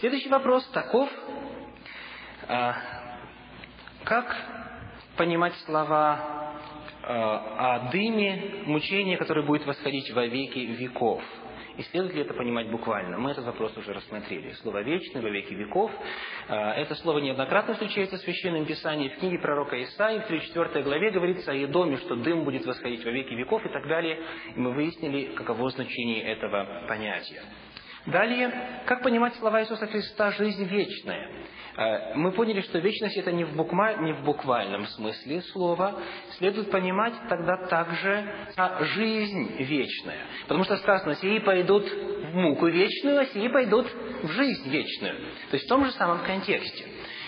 Следующий вопрос таков, а, как понимать слова а, о дыме мучения, которое будет восходить во веки веков? И следует ли это понимать буквально? Мы этот вопрос уже рассмотрели. Слово «вечный» во веки веков. А, это слово неоднократно встречается в Священном Писании. В книге пророка Исаии в 34 главе говорится о Едоме, что дым будет восходить во веки веков и так далее. И мы выяснили, каково значение этого понятия. Далее, как понимать слова Иисуса Христа «жизнь вечная»? Э, мы поняли, что вечность это не в, букма, не в буквальном смысле слова. Следует понимать тогда также жизнь вечная. Потому что сказано, сии пойдут в муку вечную, а сии пойдут в жизнь вечную. То есть в том же самом контексте.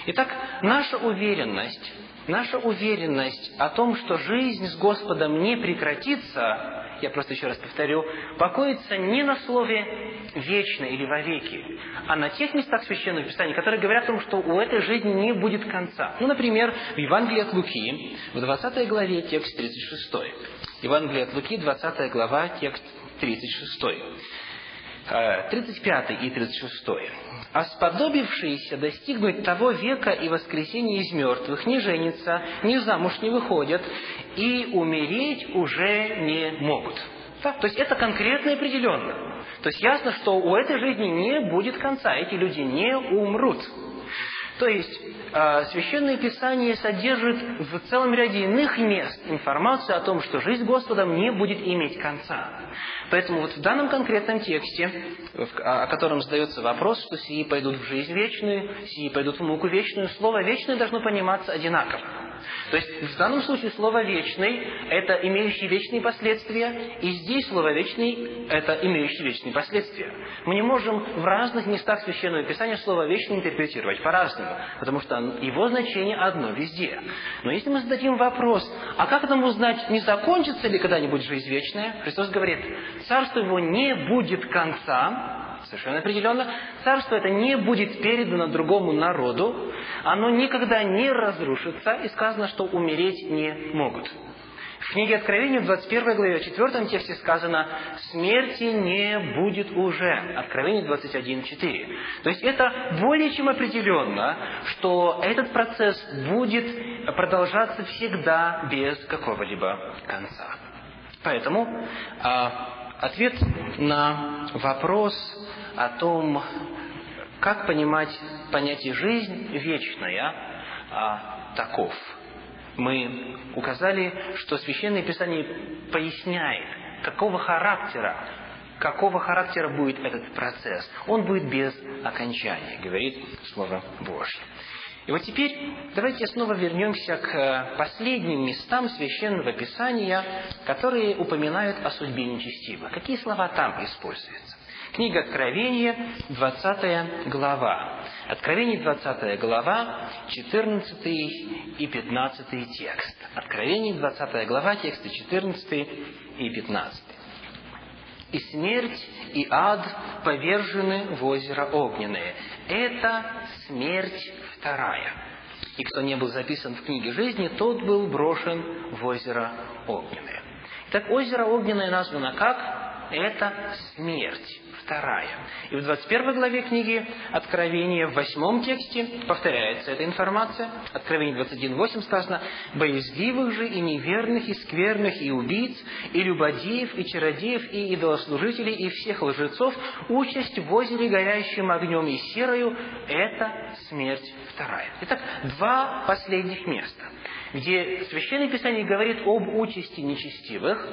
Итак, наша уверенность, наша уверенность о том, что жизнь с Господом не прекратится, я просто еще раз повторю, покоится не на слове «вечно» или «вовеки», а на тех местах Священного Писания, которые говорят о том, что у этой жизни не будет конца. Ну, например, в Евангелии от Луки, в 20 главе, текст 36. Евангелие от Луки, 20 глава, текст 36. 35 э, и 36. «А сподобившиеся достигнуть того века и воскресения из мертвых не женятся, ни замуж не выходят, и умереть уже не могут». Так, то есть это конкретно и определенно. То есть ясно, что у этой жизни не будет конца, эти люди не умрут. То есть э, Священное Писание содержит в целом ряде иных мест информацию о том, что жизнь Господом не будет иметь конца. Поэтому вот в данном конкретном тексте, о котором задается вопрос, что сии пойдут в жизнь вечную, сии пойдут в муку вечную, слово «вечное» должно пониматься одинаково. То есть в данном случае слово «вечный» – это имеющий вечные последствия, и здесь слово «вечный» – это имеющий вечные последствия. Мы не можем в разных местах Священного Писания слово «вечный» интерпретировать по-разному, потому что его значение одно везде. Но если мы зададим вопрос, а как нам узнать, не закончится ли когда-нибудь жизнь вечная, Христос говорит, царство его не будет конца, Совершенно определенно. Царство это не будет передано другому народу, оно никогда не разрушится, и сказано, что умереть не могут. В книге Откровения, в 21 главе, в 4 тексте сказано «Смерти не будет уже». Откровение 21.4. То есть это более чем определенно, что этот процесс будет продолжаться всегда без какого-либо конца. Поэтому а, ответ на вопрос о том, как понимать понятие «жизнь вечная», а, таков. Мы указали, что Священное Писание поясняет, какого характера какого характера будет этот процесс. Он будет без окончания, говорит Слово Божье. И вот теперь давайте снова вернемся к последним местам Священного Писания, которые упоминают о судьбе нечестивых. Какие слова там используются? Книга Откровения, 20 глава. Откровение, 20 глава, 14 и 15 текст. Откровение, 20 глава, тексты 14 и 15. «И смерть, и ад повержены в озеро огненное. Это смерть вторая. И кто не был записан в книге жизни, тот был брошен в озеро огненное». Так озеро огненное названо как? Это смерть вторая. И в 21 главе книги Откровения, в восьмом тексте, повторяется эта информация. Откровение 21.8 сказано, «Боязливых же и неверных, и скверных, и убийц, и любодеев, и чародеев, и идолослужителей, и всех лжецов, участь в озере, горящим огнем и серою – это смерть вторая». Итак, два последних места, где Священное Писание говорит об участи нечестивых,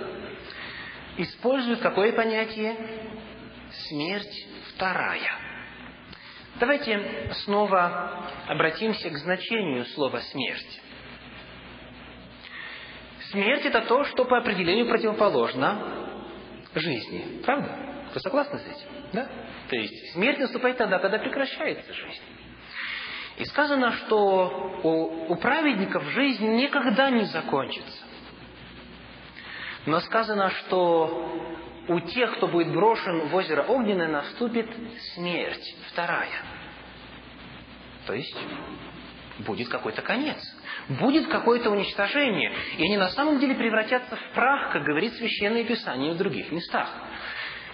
используют какое понятие? Смерть вторая. Давайте снова обратимся к значению слова «смерть». Смерть – это то, что по определению противоположно жизни. Правда? Вы согласны с этим? Да? То есть смерть наступает тогда, когда прекращается жизнь. И сказано, что у, у праведников жизнь никогда не закончится. Но сказано, что у тех, кто будет брошен в озеро Огненное, наступит смерть, вторая. То есть будет какой-то конец, будет какое-то уничтожение, и они на самом деле превратятся в прах, как говорит Священное Писание в других местах.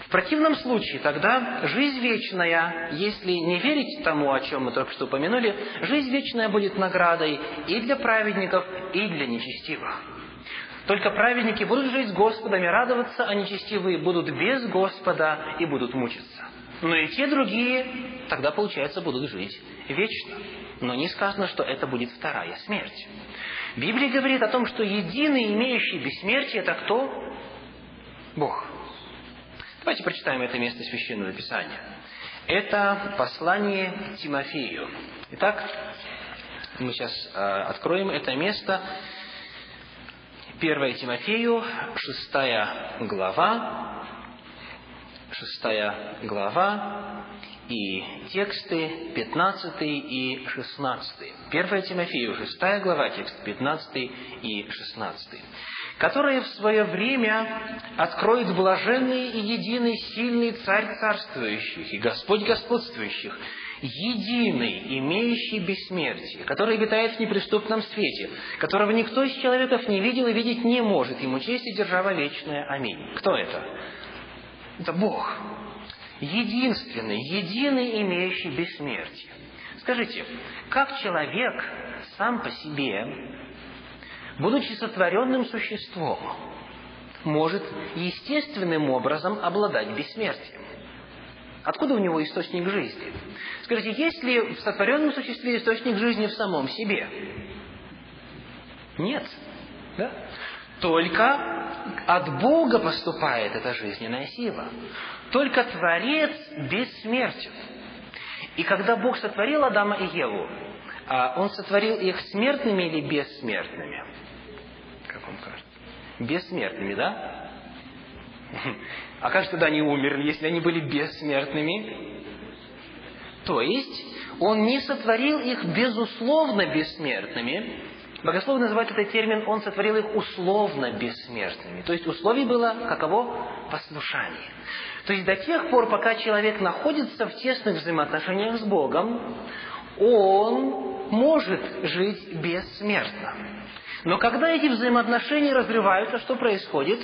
В противном случае тогда жизнь вечная, если не верить тому, о чем мы только что упомянули, жизнь вечная будет наградой и для праведников, и для нечестивых. Только праведники будут жить с Господом и радоваться, а нечестивые будут без Господа и будут мучиться. Но и те другие тогда, получается, будут жить вечно. Но не сказано, что это будет вторая смерть. Библия говорит о том, что единый, имеющий бессмертие, это кто? Бог. Давайте прочитаем это место Священного Писания. Это послание Тимофею. Итак, мы сейчас э, откроем это место. 1 Тимофею, 6 глава, 6 глава, и тексты 15 и 16. 1 Тимофею, 6 глава, текст 15 и 16 которое в свое время откроет блаженный и единый сильный Царь царствующих и Господь господствующих, единый, имеющий бессмертие, который обитает в неприступном свете, которого никто из человеков не видел и видеть не может, ему честь и держава вечная. Аминь. Кто это? Это Бог. Единственный, единый, имеющий бессмертие. Скажите, как человек сам по себе будучи сотворенным существом, может естественным образом обладать бессмертием. Откуда у него источник жизни? Скажите, есть ли в сотворенном существе источник жизни в самом себе? Нет. Да? Только от Бога поступает эта жизненная сила. Только Творец бессмертен. И когда Бог сотворил Адама и Еву, а Он сотворил их смертными или бессмертными? как вам кажется? Бессмертными, да? А как же тогда они умерли, если они были бессмертными? То есть, он не сотворил их безусловно бессмертными. Богословы называют этот термин, он сотворил их условно бессмертными. То есть, условие было каково? Послушание. То есть, до тех пор, пока человек находится в тесных взаимоотношениях с Богом, он может жить бессмертно. Но когда эти взаимоотношения разрываются, что происходит?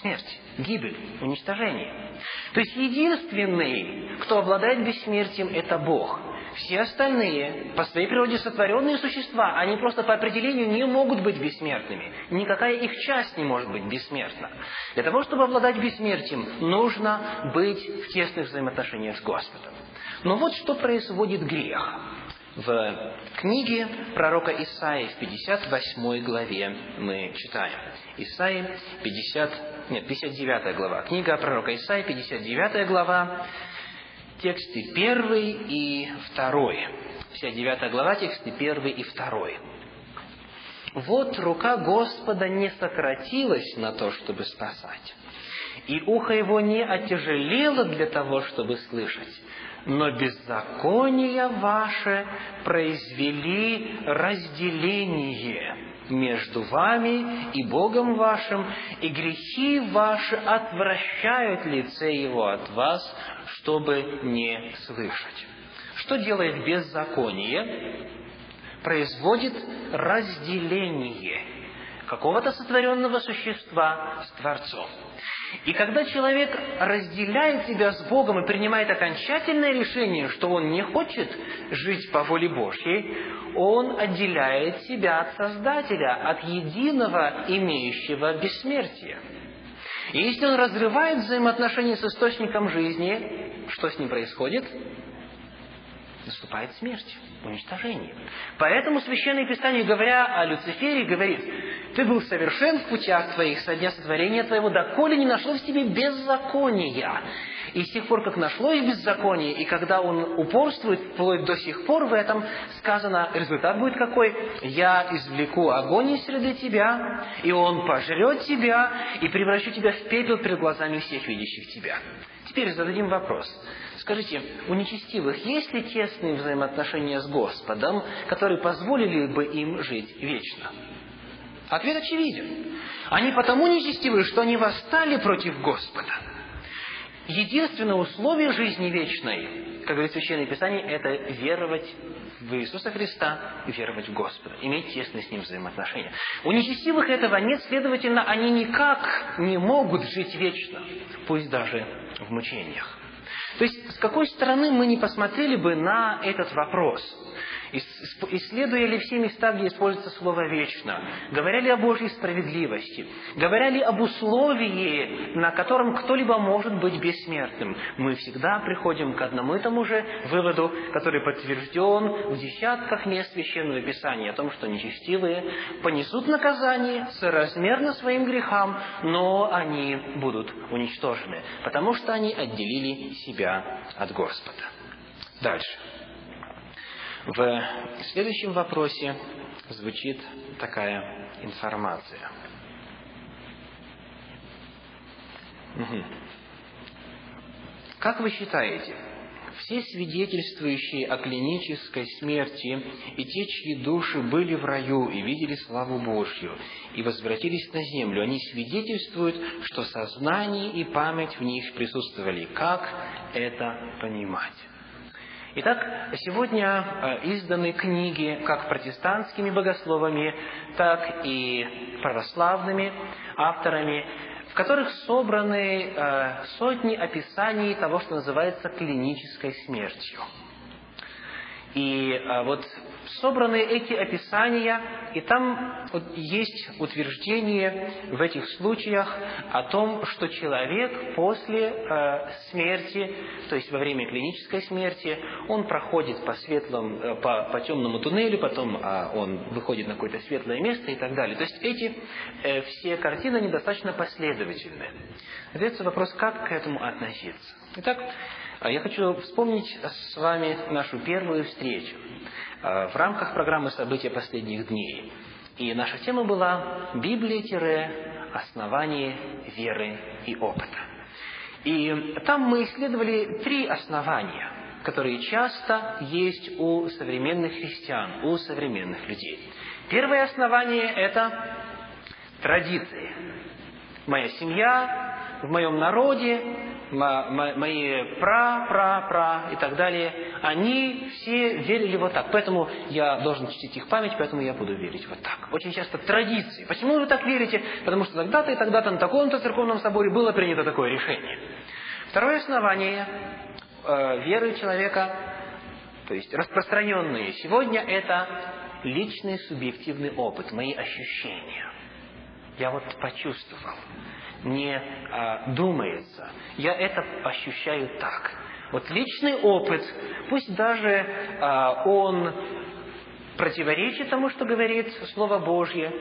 Смерть, гибель, уничтожение. То есть единственный, кто обладает бессмертием, это Бог. Все остальные, по своей природе сотворенные существа, они просто по определению не могут быть бессмертными. Никакая их часть не может быть бессмертна. Для того, чтобы обладать бессмертием, нужно быть в тесных взаимоотношениях с Господом. Но вот что производит грех в книге пророка Исаии в 58 главе мы читаем. Исаии 50, нет, 59 глава. Книга пророка Исаии, 59 глава, тексты 1 и 2. 59 глава, тексты 1 и 2. «Вот рука Господа не сократилась на то, чтобы спасать, и ухо его не отяжелело для того, чтобы слышать но беззакония ваше произвели разделение между вами и Богом вашим, и грехи ваши отвращают лице Его от вас, чтобы не слышать. Что делает беззаконие? Производит разделение какого-то сотворенного существа с Творцом. И когда человек разделяет себя с Богом и принимает окончательное решение, что он не хочет жить по воле Божьей, он отделяет себя от Создателя, от единого, имеющего бессмертие. И если он разрывает взаимоотношения с источником жизни, что с ним происходит? Наступает смерть, уничтожение. Поэтому Священное Писание, говоря о Люцифере, говорит, ты был совершен в путях твоих со дня сотворения твоего, доколе не нашлось в тебе беззакония. И с тех пор, как нашлось беззаконие, и когда он упорствует вплоть до сих пор в этом, сказано, результат будет какой? «Я извлеку огонь из среды тебя, и он пожрет тебя, и превращу тебя в пепел перед глазами всех видящих тебя». Теперь зададим вопрос. Скажите, у нечестивых есть ли тесные взаимоотношения с Господом, которые позволили бы им жить вечно? Ответ очевиден. Они потому нечестивые, что они восстали против Господа. Единственное условие жизни вечной – как говорит Священное Писание, это веровать в Иисуса Христа веровать в Господа, иметь тесные с Ним взаимоотношения. У нечестивых этого нет, следовательно, они никак не могут жить вечно, пусть даже в мучениях. То есть, с какой стороны мы не посмотрели бы на этот вопрос – Исследуя ли все места, где используется слово «вечно», говоря ли о Божьей справедливости, говоря ли об условии, на котором кто-либо может быть бессмертным, мы всегда приходим к одному и тому же выводу, который подтвержден в десятках мест Священного Писания, о том, что нечестивые понесут наказание соразмерно своим грехам, но они будут уничтожены, потому что они отделили себя от Господа. Дальше. В следующем вопросе звучит такая информация. Как вы считаете, все свидетельствующие о клинической смерти и те, чьи души были в раю и видели славу Божью и возвратились на землю, они свидетельствуют, что сознание и память в них присутствовали. Как это понимать? Итак, сегодня э, изданы книги как протестантскими богословами, так и православными авторами, в которых собраны э, сотни описаний того, что называется клинической смертью. И э, вот собраны эти описания, и там есть утверждение в этих случаях о том, что человек после э, смерти, то есть во время клинической смерти, он проходит по светлому, э, по, по темному туннелю, потом э, он выходит на какое-то светлое место и так далее. То есть эти э, все картины недостаточно последовательны. Задается вопрос, как к этому относиться. Итак, э, я хочу вспомнить с вами нашу первую встречу. Э, в рамках программы «События последних дней». И наша тема была «Библия-основание веры и опыта». И там мы исследовали три основания, которые часто есть у современных христиан, у современных людей. Первое основание – это традиции. Моя семья, в моем народе, мои пра-пра-пра и так далее, они все верили вот так. Поэтому я должен чтить их память, поэтому я буду верить вот так. Очень часто традиции. Почему вы так верите? Потому что тогда-то и тогда-то на таком-то церковном соборе было принято такое решение. Второе основание э, веры человека, то есть распространенные сегодня, это личный субъективный опыт, мои ощущения. Я вот почувствовал не а, думается. Я это ощущаю так. Вот личный опыт, пусть даже а, он противоречит тому, что говорит Слово Божье,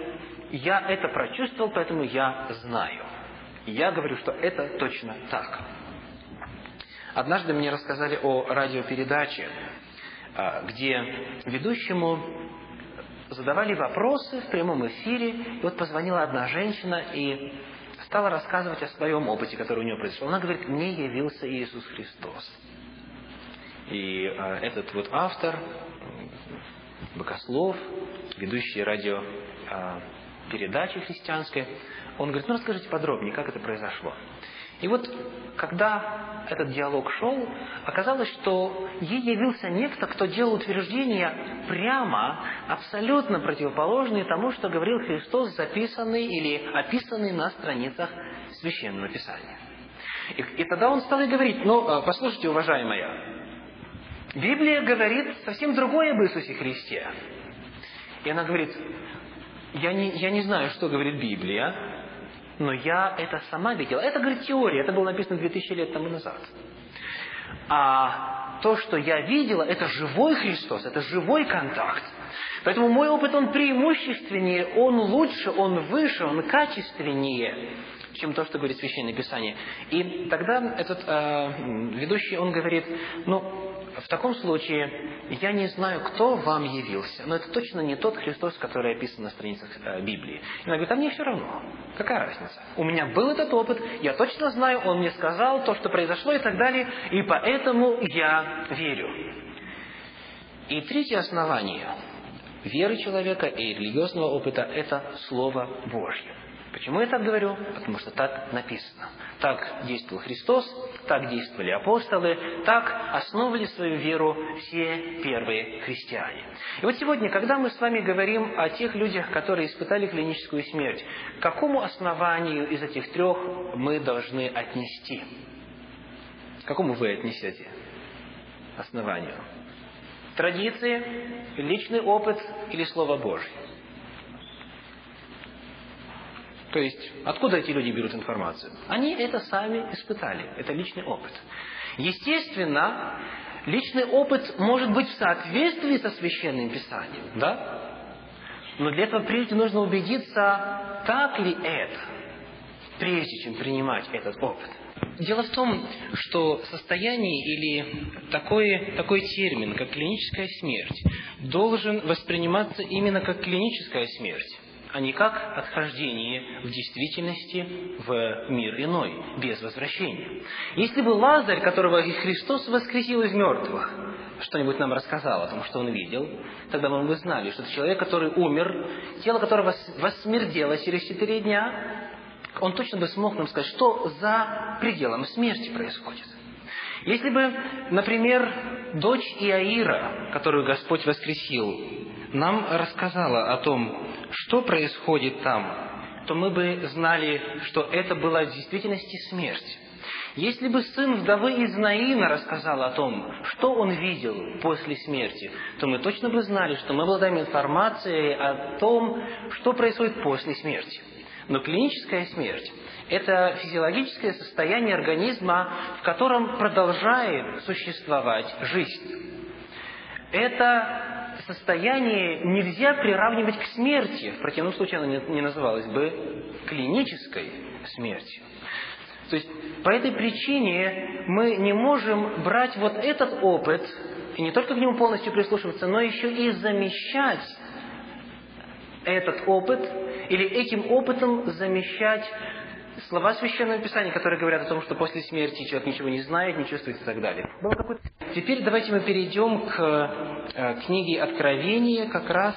я это прочувствовал, поэтому я знаю. Я говорю, что это точно так. Однажды мне рассказали о радиопередаче, а, где ведущему задавали вопросы в прямом эфире. И вот позвонила одна женщина и стала рассказывать о своем опыте, который у нее произошел. Она говорит, мне явился Иисус Христос. И э, этот вот автор, богослов, ведущий радио э, передачи христианской, он говорит, ну расскажите подробнее, как это произошло. И вот, когда этот диалог шел, оказалось, что ей явился некто, кто делал утверждения прямо, абсолютно противоположные тому, что говорил Христос, записанный или описанный на страницах Священного Писания. И, и тогда он стал и говорить, ну, а, послушайте, уважаемая, Библия говорит совсем другое об Иисусе Христе. И она говорит, я не, я не знаю, что говорит Библия, но я это сама видела. Это, говорит, теория, это было написано 2000 лет тому назад. А то, что я видела, это живой Христос, это живой контакт. Поэтому мой опыт, он преимущественнее, он лучше, он выше, он качественнее, чем то, что говорит Священное Писание. И тогда этот э, ведущий, он говорит, ну, в таком случае я не знаю, кто вам явился, но это точно не тот Христос, который описан на страницах э, Библии. И она говорит, а мне все равно. Какая разница? У меня был этот опыт, я точно знаю, он мне сказал то, что произошло и так далее, и поэтому я верю. И третье основание веры человека и религиозного опыта – это Слово Божье. Почему я так говорю? Потому что так написано. Так действовал Христос, так действовали апостолы, так основывали свою веру все первые христиане. И вот сегодня, когда мы с вами говорим о тех людях, которые испытали клиническую смерть, к какому основанию из этих трех мы должны отнести? К какому вы отнесете основанию? Традиции, личный опыт или Слово Божье? То есть, откуда эти люди берут информацию? Они это сами испытали. Это личный опыт. Естественно, личный опыт может быть в соответствии со священным писанием, да? Но для этого прежде нужно убедиться, так ли это, прежде чем принимать этот опыт. Дело в том, что состояние или такой, такой термин, как клиническая смерть, должен восприниматься именно как клиническая смерть а не как отхождение в действительности в мир иной, без возвращения. Если бы Лазарь, которого Христос воскресил из мертвых, что-нибудь нам рассказал о том, что он видел, тогда мы бы знали, что это человек, который умер, тело которого воссмердело через четыре дня, он точно бы смог нам сказать, что за пределом смерти происходит. Если бы, например, дочь Иаира, которую Господь воскресил, нам рассказала о том, что происходит там, то мы бы знали, что это была в действительности смерть. Если бы сын вдовы из Наина рассказал о том, что он видел после смерти, то мы точно бы знали, что мы обладаем информацией о том, что происходит после смерти. Но клиническая смерть – это физиологическое состояние организма, в котором продолжает существовать жизнь. Это состояние нельзя приравнивать к смерти. В противном случае она не называлась бы клинической смертью. То есть по этой причине мы не можем брать вот этот опыт и не только к нему полностью прислушиваться, но еще и замещать этот опыт или этим опытом замещать слова Священного Писания, которые говорят о том, что после смерти человек ничего не знает, не чувствует и так далее. Теперь давайте мы перейдем к э, книге Откровения, как раз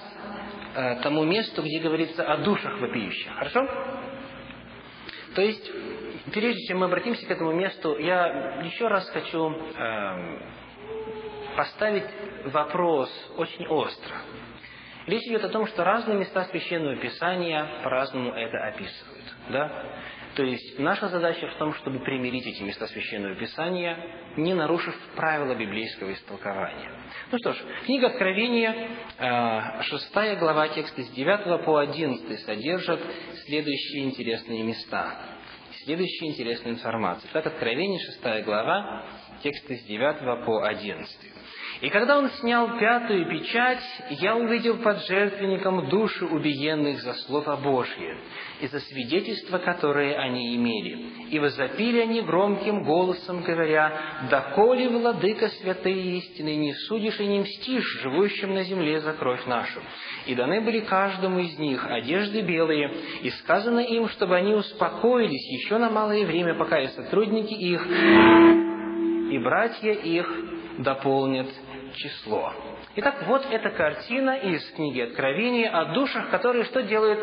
э, тому месту, где говорится о душах вопиющих. Хорошо? То есть, прежде чем мы обратимся к этому месту, я еще раз хочу э, поставить вопрос очень остро. Речь идет о том, что разные места Священного Писания по-разному это описывают. Да? То есть наша задача в том, чтобы примирить эти места Священного Писания, не нарушив правила библейского истолкования. Ну что ж, книга Откровения, э, шестая глава, тексты с 9 по 11 содержат следующие интересные места, следующие интересные информации. Так, Откровение, шестая глава, тексты с 9 по 11. И когда он снял пятую печать, я увидел под жертвенником души убиенных за Слово Божье и за свидетельства, которые они имели. И возопили они громким голосом, говоря, «Доколе, Владыка святые истины, не судишь и не мстишь живущим на земле за кровь нашу?» И даны были каждому из них одежды белые, и сказано им, чтобы они успокоились еще на малое время, пока и сотрудники их, и братья их дополнят число. Итак, вот эта картина из книги Откровения о душах, которые что делают?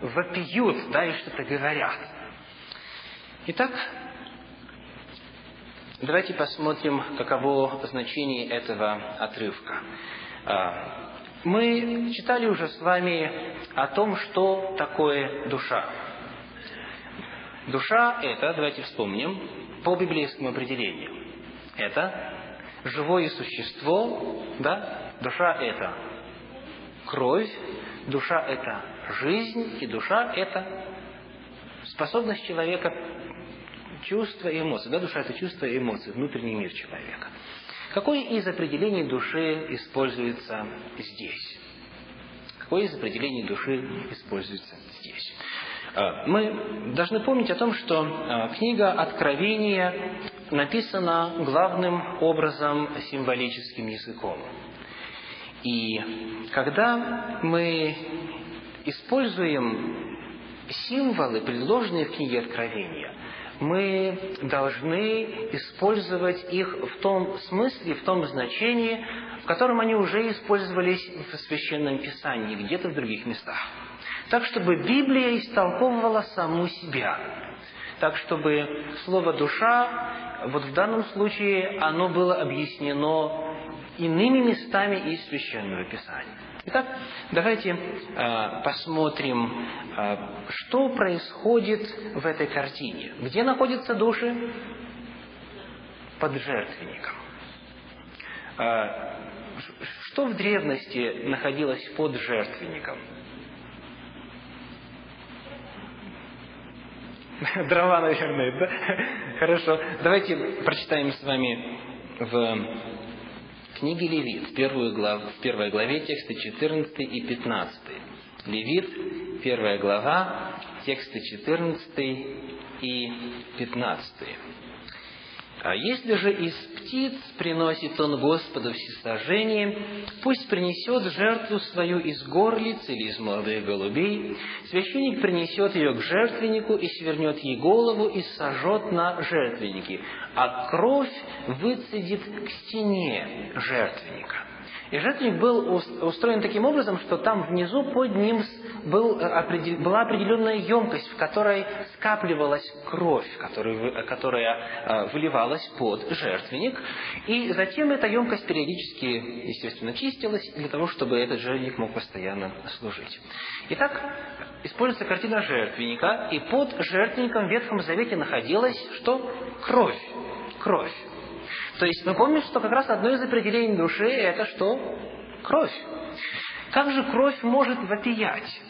Вопиют, да, и что-то говорят. Итак, давайте посмотрим, каково значение этого отрывка. А, мы читали уже с вами о том, что такое душа. Душа – это, давайте вспомним, по библейскому определению. Это живое существо, да, душа – это кровь, душа – это жизнь, и душа – это способность человека чувства и эмоции. Да, душа – это чувства и эмоции, внутренний мир человека. Какое из определений души используется здесь? Какое из определений души используется здесь? А, мы должны помнить о том, что а, книга Откровения написана главным образом символическим языком. И когда мы используем символы, предложенные в книге Откровения, мы должны использовать их в том смысле, в том значении, в котором они уже использовались в Священном Писании, где-то в других местах. Так, чтобы Библия истолковывала саму себя. Так, чтобы слово «душа», вот в данном случае, оно было объяснено иными местами из Священного Писания. Итак, давайте э, посмотрим, э, что происходит в этой картине. Где находятся души? Под жертвенником. Э, что в древности находилось под жертвенником? Дрова, наверное, да? Хорошо. Давайте прочитаем с вами в книге Левит, первую глав, в первой главе тексты 14 и 15. Левит, первая глава, тексты 14 и 15. А если же из птиц приносит он Господу всесожжение, пусть принесет жертву свою из горлиц или из молодых голубей, священник принесет ее к жертвеннику и свернет ей голову и сожжет на жертвеннике, а кровь выцедит к стене жертвенника. И жертвенник был устроен таким образом, что там внизу под ним был, э, была определенная емкость, в которой скапливалась кровь, которая, которая э, выливалась под жертвенник. И затем эта емкость периодически, естественно, чистилась для того, чтобы этот жертвенник мог постоянно служить. Итак, используется картина жертвенника, и под жертвенником в Ветхом Завете находилась что? Кровь. Кровь. То есть мы помним, что как раз одно из определений души – это что? Кровь. Как же кровь может вопиять?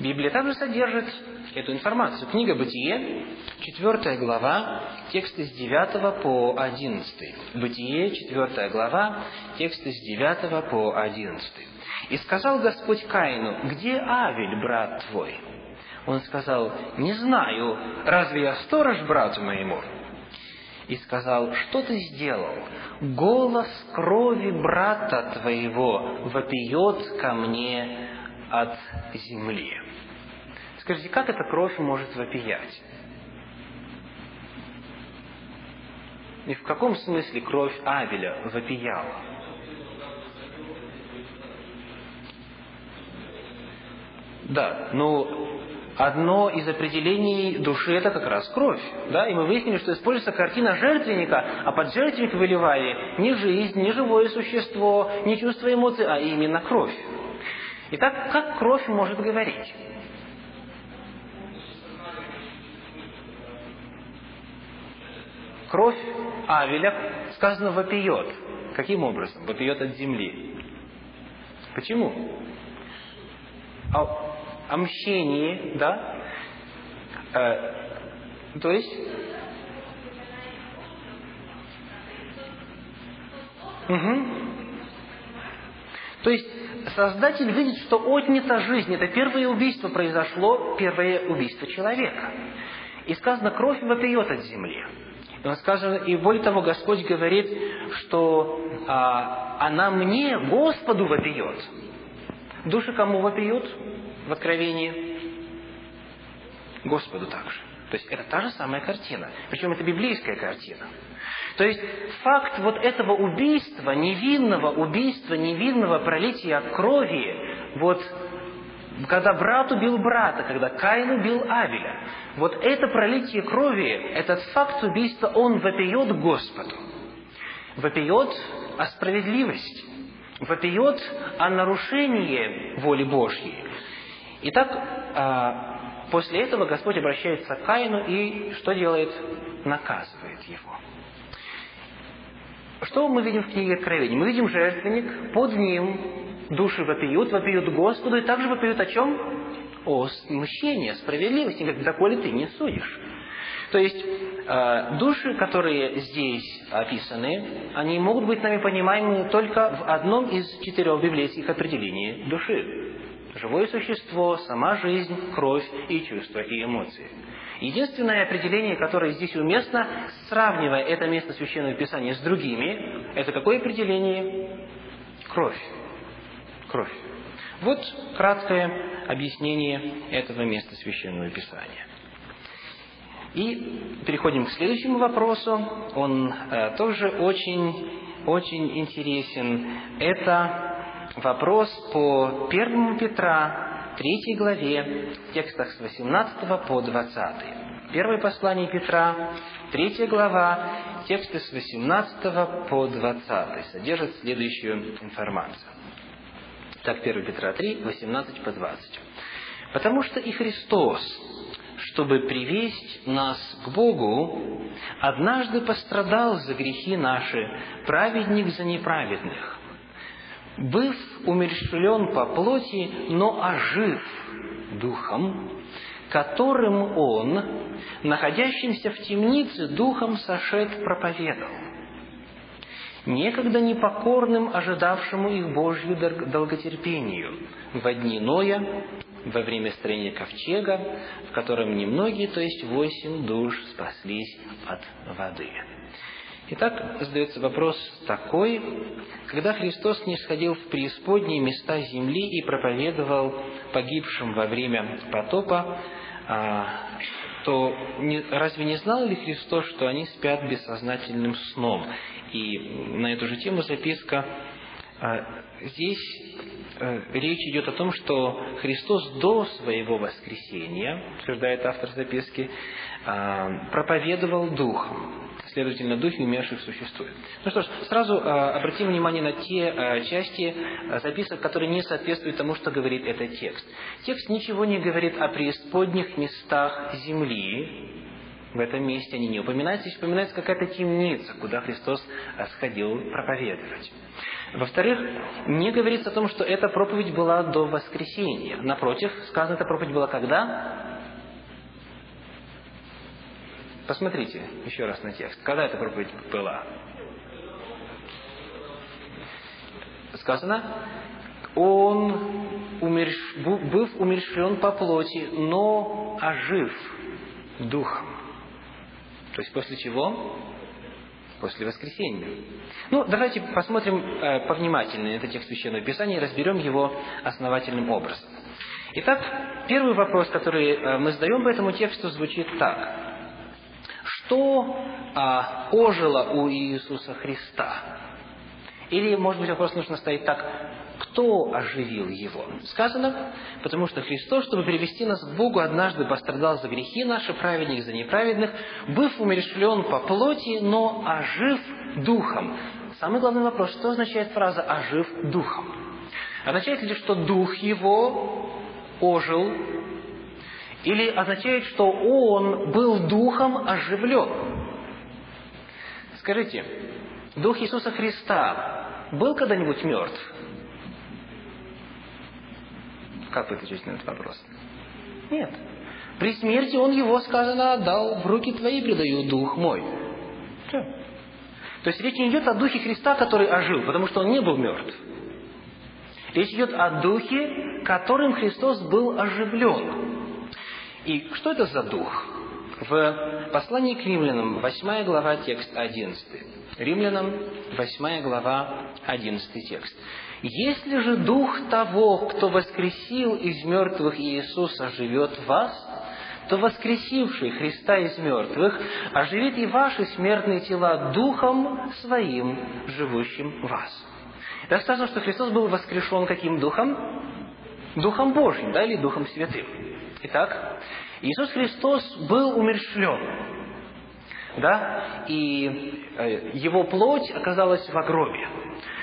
Библия также содержит эту информацию. Книга Бытие, 4 глава, тексты с 9 по 11. Бытие, 4 глава, тексты с 9 по 11. «И сказал Господь Каину, где Авель, брат твой?» Он сказал, «Не знаю, разве я сторож брату моему?» И сказал, что ты сделал? Голос крови брата твоего вопиет ко мне от земли. Скажите, как эта кровь может вопиять? И в каком смысле кровь Авеля вопияла? Да, но одно из определений души – это как раз кровь. Да? И мы выяснили, что используется картина жертвенника, а под жертвенник выливали не жизнь, не живое существо, не чувство эмоций, а именно кровь. Итак, как кровь может говорить? Кровь Авеля, сказано, вопиет. Каким образом? Вопиет от земли. Почему? А о мщении, да? Э, то есть... Угу. То есть Создатель видит, что отнята жизнь. Это первое убийство произошло, первое убийство человека. И сказано, кровь вопиет от земли. И, он сказано, и более того, Господь говорит, что а, она мне, Господу, вопиет. Души кому вопиют? В Откровении Господу также. То есть это та же самая картина. Причем это библейская картина. То есть факт вот этого убийства, невинного убийства, невинного пролития крови, вот когда брат убил брата, когда Каин убил Авеля, вот это пролитие крови, этот факт убийства, он вопиет Господу. Вопиет о справедливости, вопиет о нарушении воли Божьей. Итак, а, после этого Господь обращается к Каину и что делает? Наказывает его. Что мы видим в книге Откровения? Мы видим жертвенник, под ним души вопиют, вопиют Господу, и также вопиют о чем? О мщении, о справедливости, как доколе ты не судишь. То есть, а, души, которые здесь описаны, они могут быть нами понимаемы только в одном из четырех библейских определений души живое существо, сама жизнь, кровь и чувства и эмоции. Единственное определение, которое здесь уместно, сравнивая это место Священного Писания с другими, это какое определение? Кровь. Кровь. Вот краткое объяснение этого места Священного Писания. И переходим к следующему вопросу. Он э, тоже очень, очень интересен. Это вопрос по 1 Петра, 3 главе, текстах с 18 по 20. Первое послание Петра, 3 глава, тексты с 18 по 20 содержат следующую информацию. Так, 1 Петра 3, 18 по 20. «Потому что и Христос, чтобы привесть нас к Богу, однажды пострадал за грехи наши, праведник за неправедных, быв умерщвлен по плоти, но ожив духом, которым он, находящимся в темнице, духом сошед проповедовал, некогда непокорным, ожидавшему их Божью долготерпению, в дни Ноя, во время строения ковчега, в котором немногие, то есть восемь душ, спаслись от воды. Итак, задается вопрос такой, когда Христос не сходил в преисподние места земли и проповедовал погибшим во время потопа, а, то разве не знал ли Христос, что они спят бессознательным сном? И на эту же тему записка а, здесь э, речь идет о том, что Христос до своего воскресения, утверждает автор записки, а, проповедовал Духом. Следовательно, духи умерших существуют. Ну что ж, сразу а, обратим внимание на те части записок, которые не соответствуют тому, что говорит этот текст. Текст ничего не говорит о преисподних местах земли, в этом месте они не упоминаются, здесь упоминается какая-то темница, куда Христос сходил проповедовать. Во-вторых, не говорится о том, что эта проповедь была до воскресения. Напротив, сказано, эта проповедь была когда? Посмотрите еще раз на текст. Когда эта проповедь была? Сказано, он, умерш... быв умерщвлен по плоти, но ожив духом. То есть после чего? после воскресения. Ну, давайте посмотрим э, повнимательнее этот текст Священного Писания и разберем его основательным образом. Итак, первый вопрос, который э, мы задаем по этому тексту, звучит так. Что э, ожило у Иисуса Христа? Или, может быть, вопрос нужно ставить так, кто оживил его? Сказано, потому что Христос, чтобы привести нас к Богу, однажды пострадал за грехи наши, праведник за неправедных, быв умерщвлен по плоти, но ожив духом. Самый главный вопрос, что означает фраза «ожив духом»? Означает ли, что дух его ожил? Или означает, что он был духом оживлен? Скажите, дух Иисуса Христа был когда-нибудь мертв? Как вы отвечаете на этот вопрос? Нет. При смерти он его, сказано, отдал, в руки твои предаю дух мой. Все. То есть речь не идет о духе Христа, который ожил, потому что он не был мертв. Речь идет о духе, которым Христос был оживлен. И что это за дух? В послании к римлянам, 8 глава, текст 11. Римлянам, 8 глава, 11 текст. Если же дух того, кто воскресил из мертвых Иисуса, живет в вас, то воскресивший Христа из мертвых оживит и ваши смертные тела духом своим, живущим в вас. Это сказано, что Христос был воскрешен каким духом? Духом Божьим, да, или Духом Святым. Итак, Иисус Христос был умершлен, да, и э, его плоть оказалась в гробе.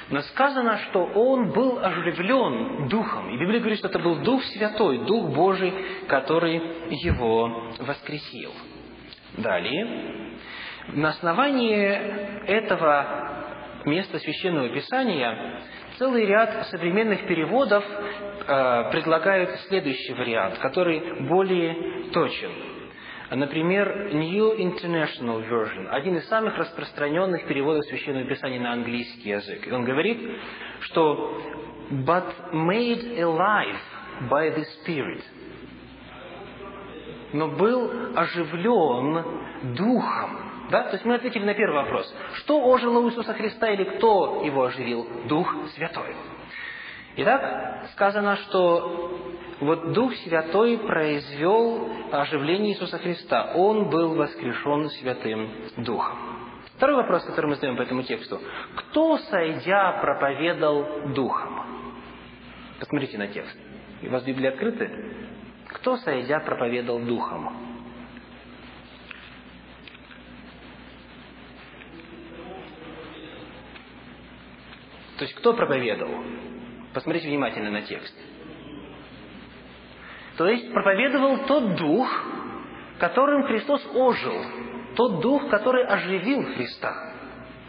Но сказано, что он был оживлен Духом. И Библия говорит, что это был Дух Святой, Дух Божий, который его воскресил. Далее, на основании этого места Священного Писания целый ряд современных переводов э, предлагают следующий вариант, который более точен. Например, New International Version, один из самых распространенных переводов Священного Писания на английский язык. И он говорит, что «but made alive by the Spirit», но был оживлен Духом. Да? То есть мы ответили на первый вопрос. Что ожило у Иисуса Христа или кто его оживил? Дух Святой. Итак, сказано, что вот Дух Святой произвел оживление Иисуса Христа. Он был воскрешен Святым Духом. Второй вопрос, который мы задаем по этому тексту. Кто, сойдя, проповедовал Духом? Посмотрите на текст. У вас Библия открыты? Кто, сойдя, проповедовал Духом? То есть, кто проповедовал? Посмотрите внимательно на текст. То есть, проповедовал тот Дух, которым Христос ожил. Тот Дух, который оживил Христа.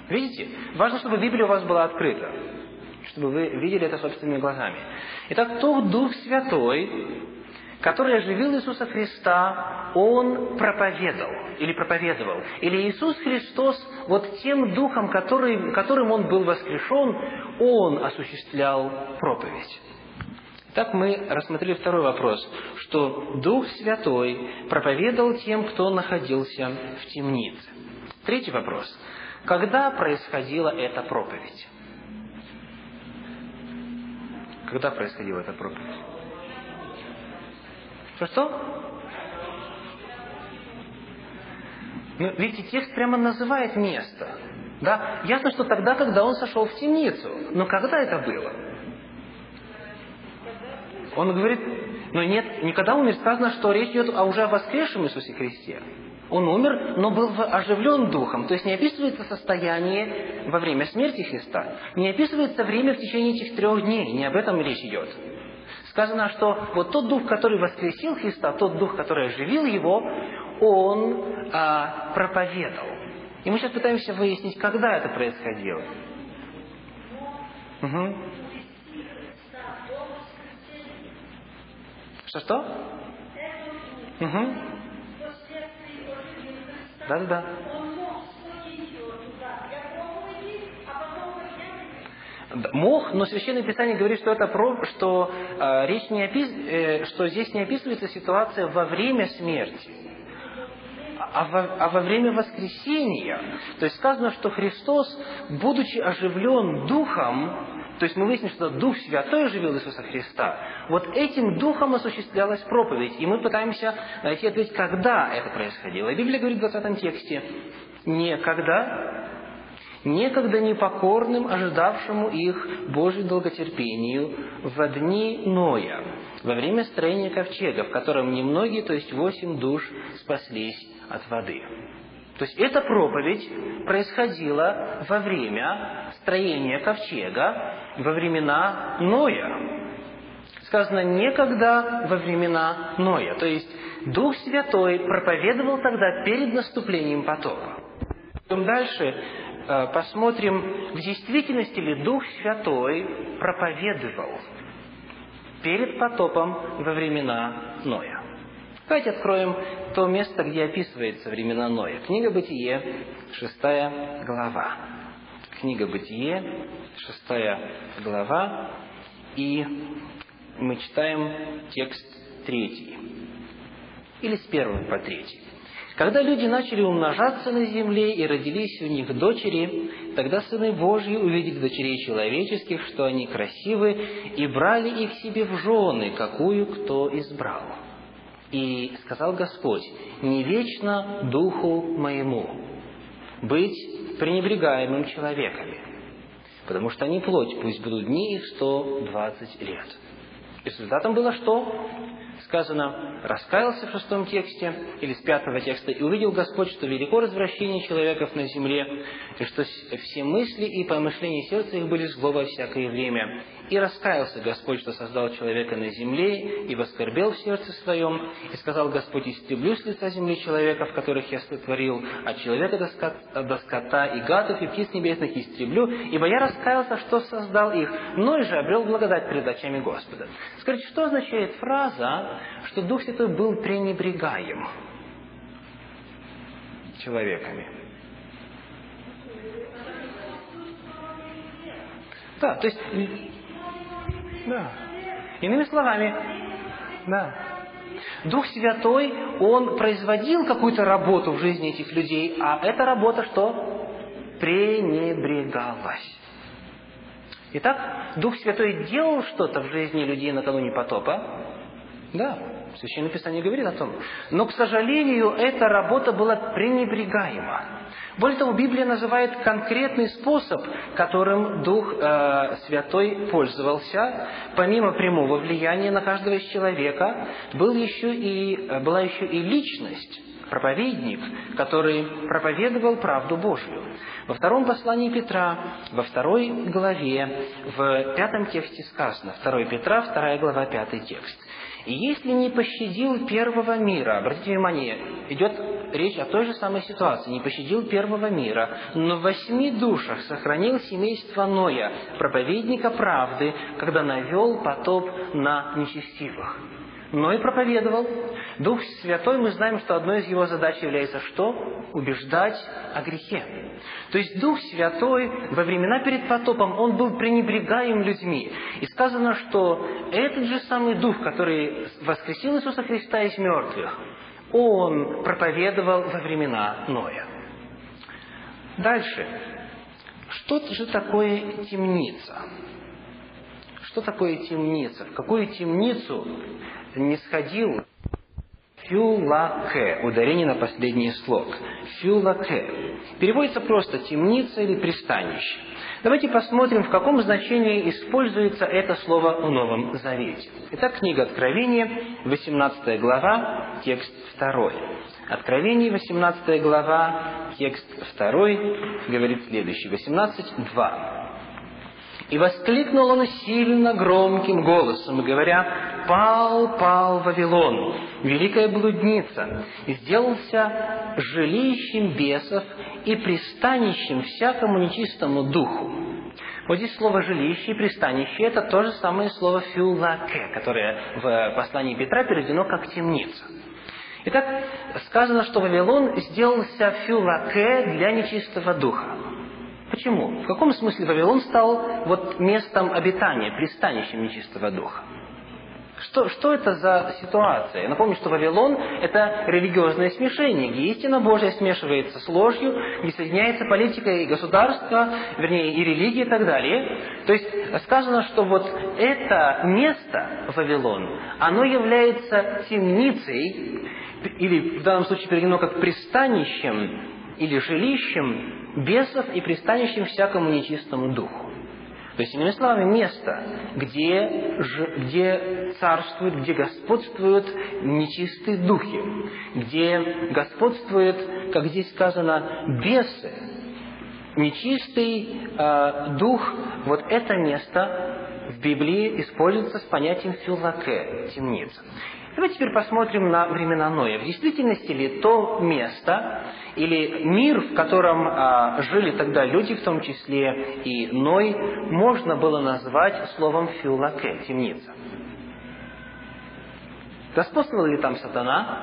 Видите? Важно, чтобы Библия у вас была открыта. Чтобы вы видели это собственными глазами. Итак, тот Дух Святой, который оживил Иисуса Христа, Он проповедовал или проповедовал. Или Иисус Христос вот тем Духом, который, которым Он был воскрешен, Он осуществлял проповедь. Так мы рассмотрели второй вопрос, что Дух Святой проповедовал тем, кто находился в темнице. Третий вопрос. Когда происходила эта проповедь? Когда происходила эта проповедь? Что-что? Ну, видите, текст прямо называет место. Да? Ясно, что тогда, когда он сошел в темницу. Но когда это было? Он говорит, но нет, никогда умер, сказано, что речь идет о уже воскресшем Иисусе Христе. Он умер, но был оживлен духом. То есть не описывается состояние во время смерти Христа. Не описывается время в течение этих трех дней. Не об этом речь идет. Сказано, что вот тот дух, который воскресил Христа, тот дух, который оживил его, он а, проповедовал. И мы сейчас пытаемся выяснить, когда это происходило. Угу. Что-что? Угу. Да-да-да. Мох, но Священное Писание говорит, что это про, что э, речь не опис, э, что здесь не описывается ситуация во время смерти, а во, а во время воскресения. То есть сказано, что Христос, будучи оживлен Духом, то есть мы выяснили, что Дух Святой оживил Иисуса Христа. Вот этим Духом осуществлялась проповедь. И мы пытаемся найти ответ, когда это происходило. И Библия говорит в 20 тексте, «Некогда, некогда непокорным, ожидавшему их Божью долготерпению в дни Ноя, во время строения ковчега, в котором немногие, то есть восемь душ, спаслись от воды». То есть эта проповедь происходила во время строения ковчега, во времена Ноя. Сказано, некогда во времена Ноя. То есть Дух Святой проповедовал тогда перед наступлением потопа. Потом дальше посмотрим, в действительности ли Дух Святой проповедовал перед потопом во времена Ноя. Давайте откроем то место, где описывается времена Ноя. Книга Бытие, шестая глава. Книга Бытие, шестая глава, и мы читаем текст третий. Или с первого по третий. Когда люди начали умножаться на земле и родились у них дочери, тогда сыны Божьи, увидев дочерей человеческих, что они красивы, и брали их себе в жены, какую кто избрал. И сказал Господь, не вечно духу моему быть пренебрегаемым человеками, потому что они плоть, пусть будут дни их сто двадцать лет. Результатом было что? Сказано, раскаялся в шестом тексте, или с пятого текста, и увидел Господь, что велико развращение человеков на земле, и что все мысли и помышления сердца их были зло во всякое время. И раскаялся Господь, что создал человека на земле, и воскорбел в сердце своем, и сказал Господь, истреблю с лица земли человеков, которых я сотворил, от человека до, до скота и гадов, и птиц небесных истреблю, ибо я раскаялся, что создал их, но и же обрел благодать перед очами Господа. Скажите, что означает фраза, что Дух Святой был пренебрегаем человеками? Да, то есть да. Иными словами, да. Дух Святой, Он производил какую-то работу в жизни этих людей, а эта работа что? Пренебрегалась. Итак, Дух Святой делал что-то в жизни людей накануне потопа. Да, Священное Писание говорит о том. Но, к сожалению, эта работа была пренебрегаема. Более того, Библия называет конкретный способ, которым Дух э, Святой пользовался. Помимо прямого влияния на каждого из человека, был еще и, э, была еще и личность, проповедник, который проповедовал правду Божью. Во втором послании Петра, во второй главе, в пятом тексте сказано, 2 Петра, вторая глава, пятый текст. Если не пощадил первого мира, обратите внимание, идет речь о той же самой ситуации, не пощадил первого мира, но в восьми душах сохранил семейство Ноя, проповедника правды, когда навел потоп на нечестивых но и проповедовал. Дух Святой, мы знаем, что одной из его задач является что? Убеждать о грехе. То есть Дух Святой во времена перед потопом, он был пренебрегаем людьми. И сказано, что этот же самый Дух, который воскресил Иисуса Христа из мертвых, он проповедовал во времена Ноя. Дальше. Что же такое темница? Что такое темница? В какую темницу не сходил Фюлаке, ударение на последний слог. Фюлаке. Переводится просто темница или пристанище. Давайте посмотрим, в каком значении используется это слово в Новом Завете. Итак, книга Откровения, 18 глава, текст 2. Откровение, 18 глава, текст 2, говорит следующий. 18.2. И воскликнул он сильно громким голосом, говоря, «Пал, пал Вавилон, великая блудница, и сделался жилищем бесов и пристанищем всякому нечистому духу». Вот здесь слово «жилище» и «пристанище» – это то же самое слово «фюлаке», которое в послании Петра переведено как «темница». Итак, сказано, что Вавилон сделался фюлаке для нечистого духа. Почему? В каком смысле Вавилон стал вот местом обитания, пристанищем нечистого духа? Что, что это за ситуация? Я напомню, что Вавилон – это религиозное смешение, где истина Божья смешивается с ложью, где соединяется политика и государство, вернее, и религия и так далее. То есть сказано, что вот это место, Вавилон, оно является темницей, или в данном случае переведено как пристанищем или жилищем бесов и пристанищем всякому нечистому духу. То есть, иными словами, место, где, где царствуют, где господствуют нечистые духи, где господствуют, как здесь сказано, бесы, нечистый э, дух, вот это место в Библии используется с понятием филаке, темница. Давайте теперь посмотрим на времена Ноя. В действительности ли то место или мир, в котором а, жили тогда люди, в том числе и Ной, можно было назвать словом фюлаке, темница? Господствовал ли там сатана?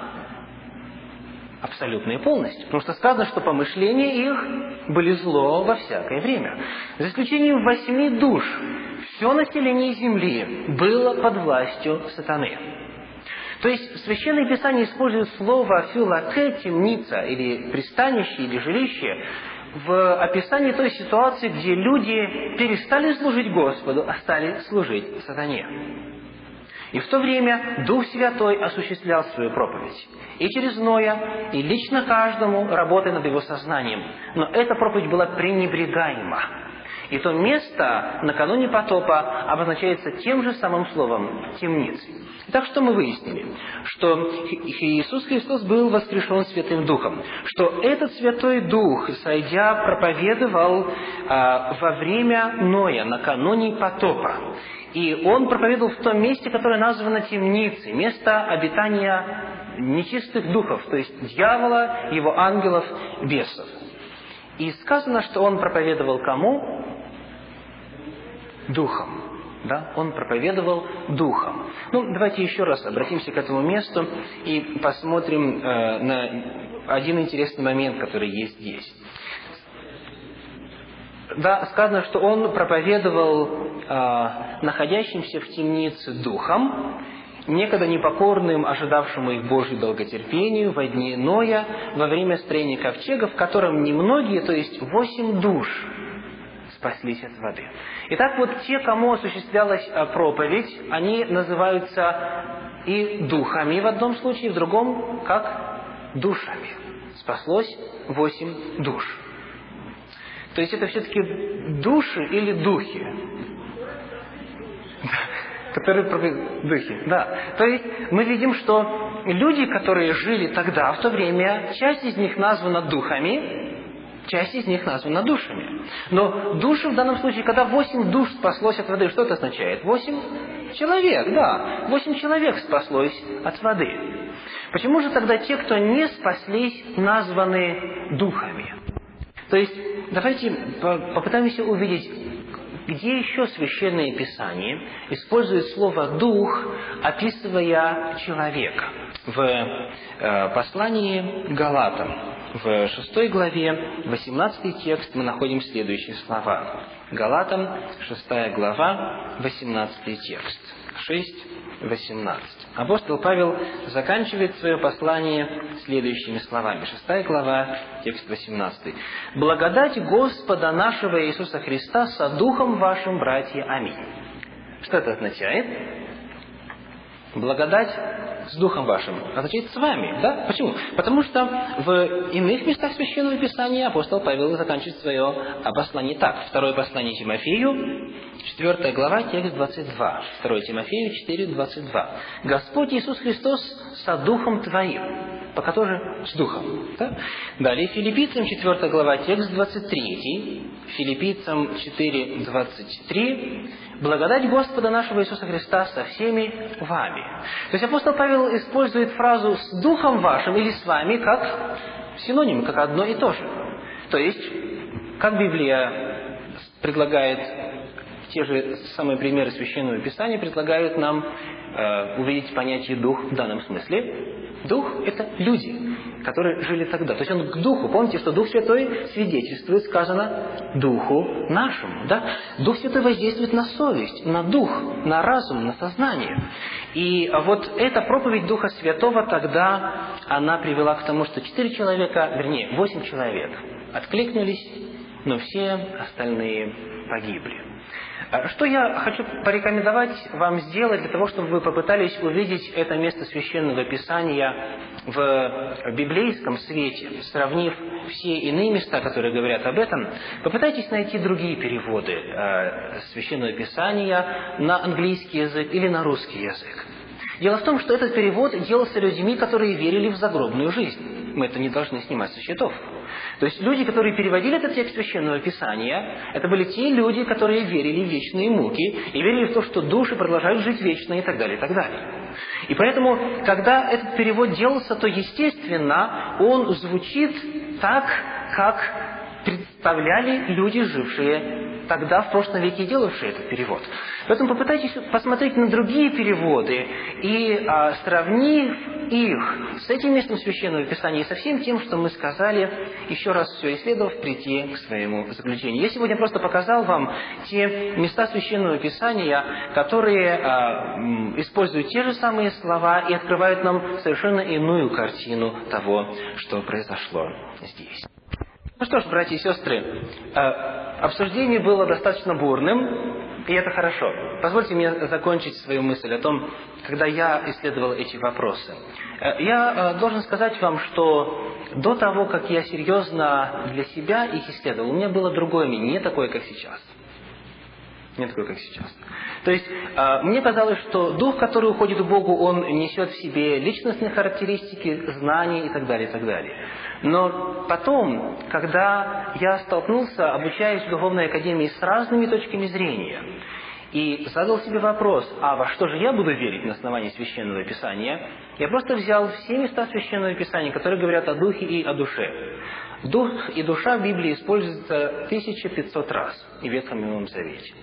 Абсолютно и полностью. Потому что сказано, что помышления их были зло во всякое время. За исключением восьми душ, все население Земли было под властью сатаны. То есть Священное Писание использует слово «фюлаке» – темница, или пристанище, или жилище, в описании той ситуации, где люди перестали служить Господу, а стали служить сатане. И в то время Дух Святой осуществлял свою проповедь. И через Ноя, и лично каждому, работая над его сознанием. Но эта проповедь была пренебрегаема. И то место накануне потопа обозначается тем же самым словом «темницей». Так что мы выяснили, что Иисус Христос был воскрешен Святым Духом, что этот Святой Дух, сойдя, проповедовал а, во время Ноя, накануне потопа. И Он проповедовал в том месте, которое названо темницей, место обитания нечистых духов, то есть дьявола, его ангелов, бесов. И сказано, что Он проповедовал кому? Духом да, он проповедовал духом. Ну, давайте еще раз обратимся к этому месту и посмотрим э, на один интересный момент, который есть здесь. Да, сказано, что он проповедовал э, находящимся в темнице духом, некогда непокорным, ожидавшему их Божью долготерпению во дни Ноя, во время строения ковчега, в котором немногие, то есть восемь душ, спаслись от воды. Итак, вот те, кому осуществлялась э, проповедь, они называются и духами в одном случае, в другом как душами. Спаслось восемь душ. То есть это все-таки души или духи? Которые духи, да. То есть мы видим, что люди, которые жили тогда, в то время, часть из них названа духами, часть из них названа душами. Но души в данном случае, когда восемь душ спаслось от воды, что это означает? Восемь человек, да. Восемь человек спаслось от воды. Почему же тогда те, кто не спаслись, названы духами? То есть, давайте попытаемся увидеть, где еще Священное Писание использует слово «дух», описывая человека. В э, послании Галатам, в шестой главе, 18 текст, мы находим следующие слова. Галатам, шестая глава, 18 текст. 6, 18. Апостол Павел заканчивает свое послание следующими словами. Шестая глава, текст 18. «Благодать Господа нашего Иисуса Христа со Духом вашим, братья. Аминь». Что это означает? Благодать с Духом вашим, означает с вами. Да? Почему? Потому что в иных местах Священного Писания апостол Павел заканчивает свое послание так. Второе послание Тимофею, 4 глава, текст 22. 2 Тимофею 4, 22. «Господь Иисус Христос со Духом Твоим». Пока тоже с Духом. Да? Далее Филиппийцам 4 глава, текст 23. Филиппийцам 4, 23. «Благодать Господа нашего Иисуса Христа со всеми вами». То есть апостол Павел использует фразу «с Духом вашим» или «с вами» как синоним, как одно и то же. То есть, как Библия предлагает те же самые примеры Священного Писания предлагают нам э, увидеть понятие «дух» в данном смысле. Дух – это люди, которые жили тогда. То есть он к Духу. Помните, что Дух Святой свидетельствует, сказано, Духу нашему. Да? Дух Святой воздействует на совесть, на дух, на разум, на сознание. И вот эта проповедь Духа Святого тогда, она привела к тому, что четыре человека, вернее, восемь человек откликнулись, но все остальные погибли. Что я хочу порекомендовать вам сделать для того, чтобы вы попытались увидеть это место Священного Писания в библейском свете, сравнив все иные места, которые говорят об этом, попытайтесь найти другие переводы э, Священного Писания на английский язык или на русский язык. Дело в том, что этот перевод делался людьми, которые верили в загробную жизнь. Мы это не должны снимать со счетов. То есть люди, которые переводили этот текст Священного Писания, это были те люди, которые верили в вечные муки и верили в то, что души продолжают жить вечно и так далее, и так далее. И поэтому, когда этот перевод делался, то, естественно, он звучит так, как представляли люди, жившие тогда, в прошлом веке, делавшие этот перевод. Поэтому попытайтесь посмотреть на другие переводы и, а, сравнив их с этим местом Священного Писания и со всем тем, что мы сказали, еще раз все исследовав, прийти к своему заключению. Я сегодня просто показал вам те места Священного Писания, которые а, используют те же самые слова и открывают нам совершенно иную картину того, что произошло здесь. Ну что ж, братья и сестры, э, обсуждение было достаточно бурным, и это хорошо. Позвольте мне закончить свою мысль о том, когда я исследовал эти вопросы. Э, я э, должен сказать вам, что до того, как я серьезно для себя их исследовал, у меня было другое мнение, не такое, как сейчас. Не такое, как сейчас. То есть, мне казалось, что дух, который уходит к Богу, он несет в себе личностные характеристики, знания и так далее, и так далее. Но потом, когда я столкнулся, обучаясь в Духовной Академии с разными точками зрения, и задал себе вопрос, а во что же я буду верить на основании Священного Писания, я просто взял все места Священного Писания, которые говорят о Духе и о душе. Дух и душа в Библии используются 1500 раз и в Ветхом и Новом Завете.